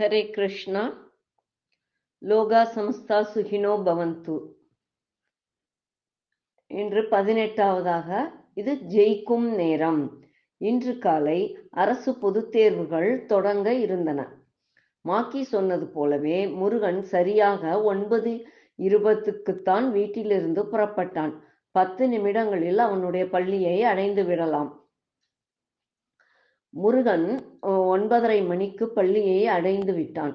ஹரே கிருஷ்ணா லோகா சமஸ்தா சுகினோ பவந்து இன்று பதினெட்டாவதாக இது ஜெயிக்கும் நேரம். இன்று காலை அரசு பொதுத் தேர்வுகள் தொடங்க இருந்தன. மாக்கி சொன்னது போலவே முருகன் சரியாக ஒன்பது இருபத்துக்குத்தான் வீட்டிலிருந்து புறப்பட்டான். பத்து நிமிடங்களில் அவனுடைய பள்ளியை அடைந்து விடலாம். முருகன் ஒன்பதரை மணிக்கு பள்ளியை அடைந்து விட்டான்.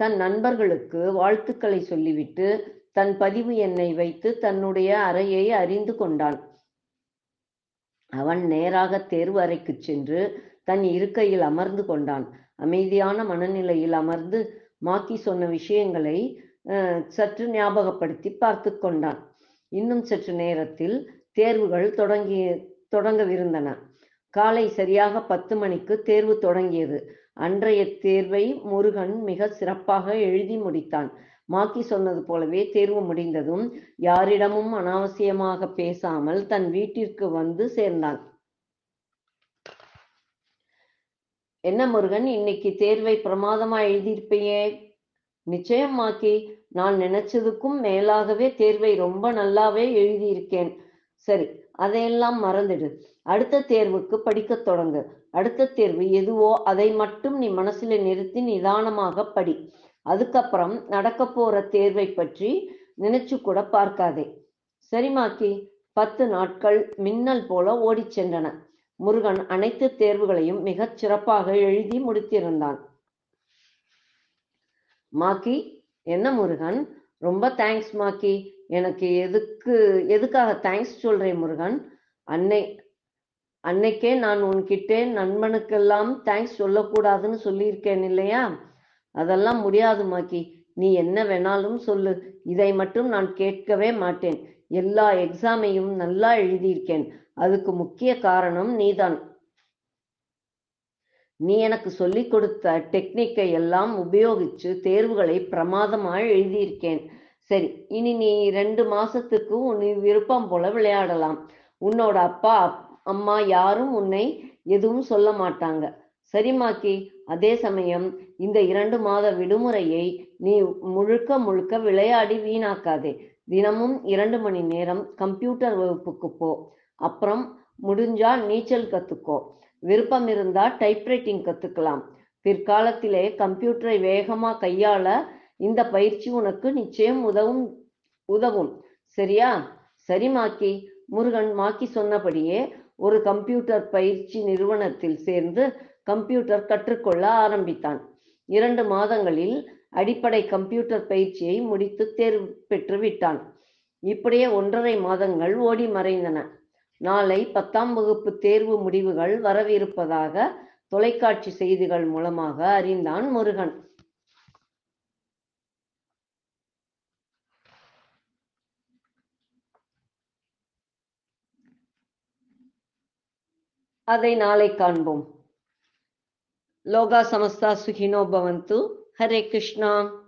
தன் நண்பர்களுக்கு வாழ்த்துக்களை சொல்லிவிட்டு தன் பதிவு எண்ணை வைத்து தன்னுடைய அறையை அறிந்து கொண்டான். அவன் நேராக தேர்வு அறைக்கு சென்று தன் இருக்கையில் அமர்ந்து கொண்டான். அமைதியான மனநிலையில் அமர்ந்து மாக்கி சொன்ன விஷயங்களை சற்று ஞாபகப்படுத்தி பார்த்து கொண்டான். இன்னும் சற்று நேரத்தில் தேர்வுகள் தொடங்கி தொடங்கவிருந்தன. காலை சரியாக பத்து மணிக்கு தேர்வு தொடங்கியது. அன்றைய தேர்வை முருகன் மிக சிறப்பாக எழுதி முடித்தான். மாக்கி சொன்னது போலவே தேர்வு முடிந்ததும் யாரிடமும் அனாவசியமாக பேசாமல் தன் வீட்டிற்கு வந்து சேர்ந்தான். என்ன முருகன் இன்னைக்கு தேர்வை பிரமாதமா எழுதியிருப்பையே? நிச்சயம் மாக்கி நான் நினைச்சதுக்கும் மேலாகவே தேர்வை ரொம்ப நல்லாவே எழுதியிருக்கேன். சரி அதையெல்லாம் மறந்துடு. அடுத்த தேர்வுக்கு படிக்க தொடங்கு. அடுத்த தேர்வு எதுவோ அதை மட்டும் நீ மனசுல நிறுத்தி நிதானமாக படி. அதுக்கப்புறம் நடக்க போற தேர்வை பற்றி நினைச்சு கூட பார்க்காதே சரிமாக்கி பத்து நாட்கள் மின்னல் போல ஓடிச் சென்றன. முருகன் அனைத்து தேர்வுகளையும் மிகச் சிறப்பாக எழுதி முடித்திருந்தான். மாக்கி என்ன முருகன்? ரொம்ப தேங்க்ஸ் மாக்கி. எனக்கு எதுக்கு எதுக்காக தேங்க்ஸ் சொல்றேன் முருகன்? அன்னை அன்னைக்கே நான் உன்கிட்டே நண்பனுக்கெல்லாம் தேங்க்ஸ் சொல்லக்கூடாதுன்னு சொல்லியிருக்கேன் இல்லையா? அதெல்லாம் முடியாது மாக்கி. நீ என்ன வேணாலும் சொல்லு. இதை மட்டும் நான் கேட்கவே மாட்டேன். எல்லா எக்ஸாமையும் நல்லா எழுதியிருக்கேன். அதுக்கு முக்கிய காரணம் நீதான். நீ எனக்கு சொல்லிக் கொடுத்த டெக்னிக்கை எல்லாம் உபயோகிச்சு தேர்வுகளை பிரமாதமாக எழுதியிருக்கேன். சரி இனி நீ ரெண்டு மாசத்துக்கு உன் விருப்பம் போல விளையாடலாம். உன்னோட அப்பா அம்மா யாரும் உன்னை எதுவும் சொல்ல மாட்டாங்க. சரிமாக்கி அதே சமயம் இந்த இரண்டு மாத விடுமுறையை நீ முழுக்க முழுக்க விளையாடி வீணாக்காதே. தினமும் இரண்டு மணி நேரம் கம்ப்யூட்டர் வகுப்புக்கு போ. அப்புறம் முடிஞ்சா நீச்சல் கத்துக்கோ. விருப்பம் இருந்தா டைப்ரைட்டிங் கத்துக்கலாம். பிற்காலத்திலே கம்ப்யூட்டரை வேகமா கையாள இந்த பயிற்சி உனக்கு நிச்சயம் உதவும் உதவும். சரியா? சரி மாக்கி. முருகன் மாக்கி சொன்னபடியே ஒரு கம்ப்யூட்டர் பயிற்சி நிறுவனத்தில் சேர்ந்து கம்ப்யூட்டர் கற்றுக்கொள்ள ஆரம்பித்தான். இரண்டு மாதங்களில் அடிப்படை கம்ப்யூட்டர் பயிற்சியை முடித்து தேர்வு பெற்று விட்டான். இப்படியே ஒன்றரை மாதங்கள் ஓடி மறைந்தன. நாளை பத்தாம் வகுப்பு தேர்வு முடிவுகள் வரவிருப்பதாக தொலைக்காட்சி செய்திகள் மூலமாக அறிந்தான் முருகன். அதை நாளை காண்போம். லோகா சமஸ்தா சுகினோ பவந்து. ஹரே கிருஷ்ணா.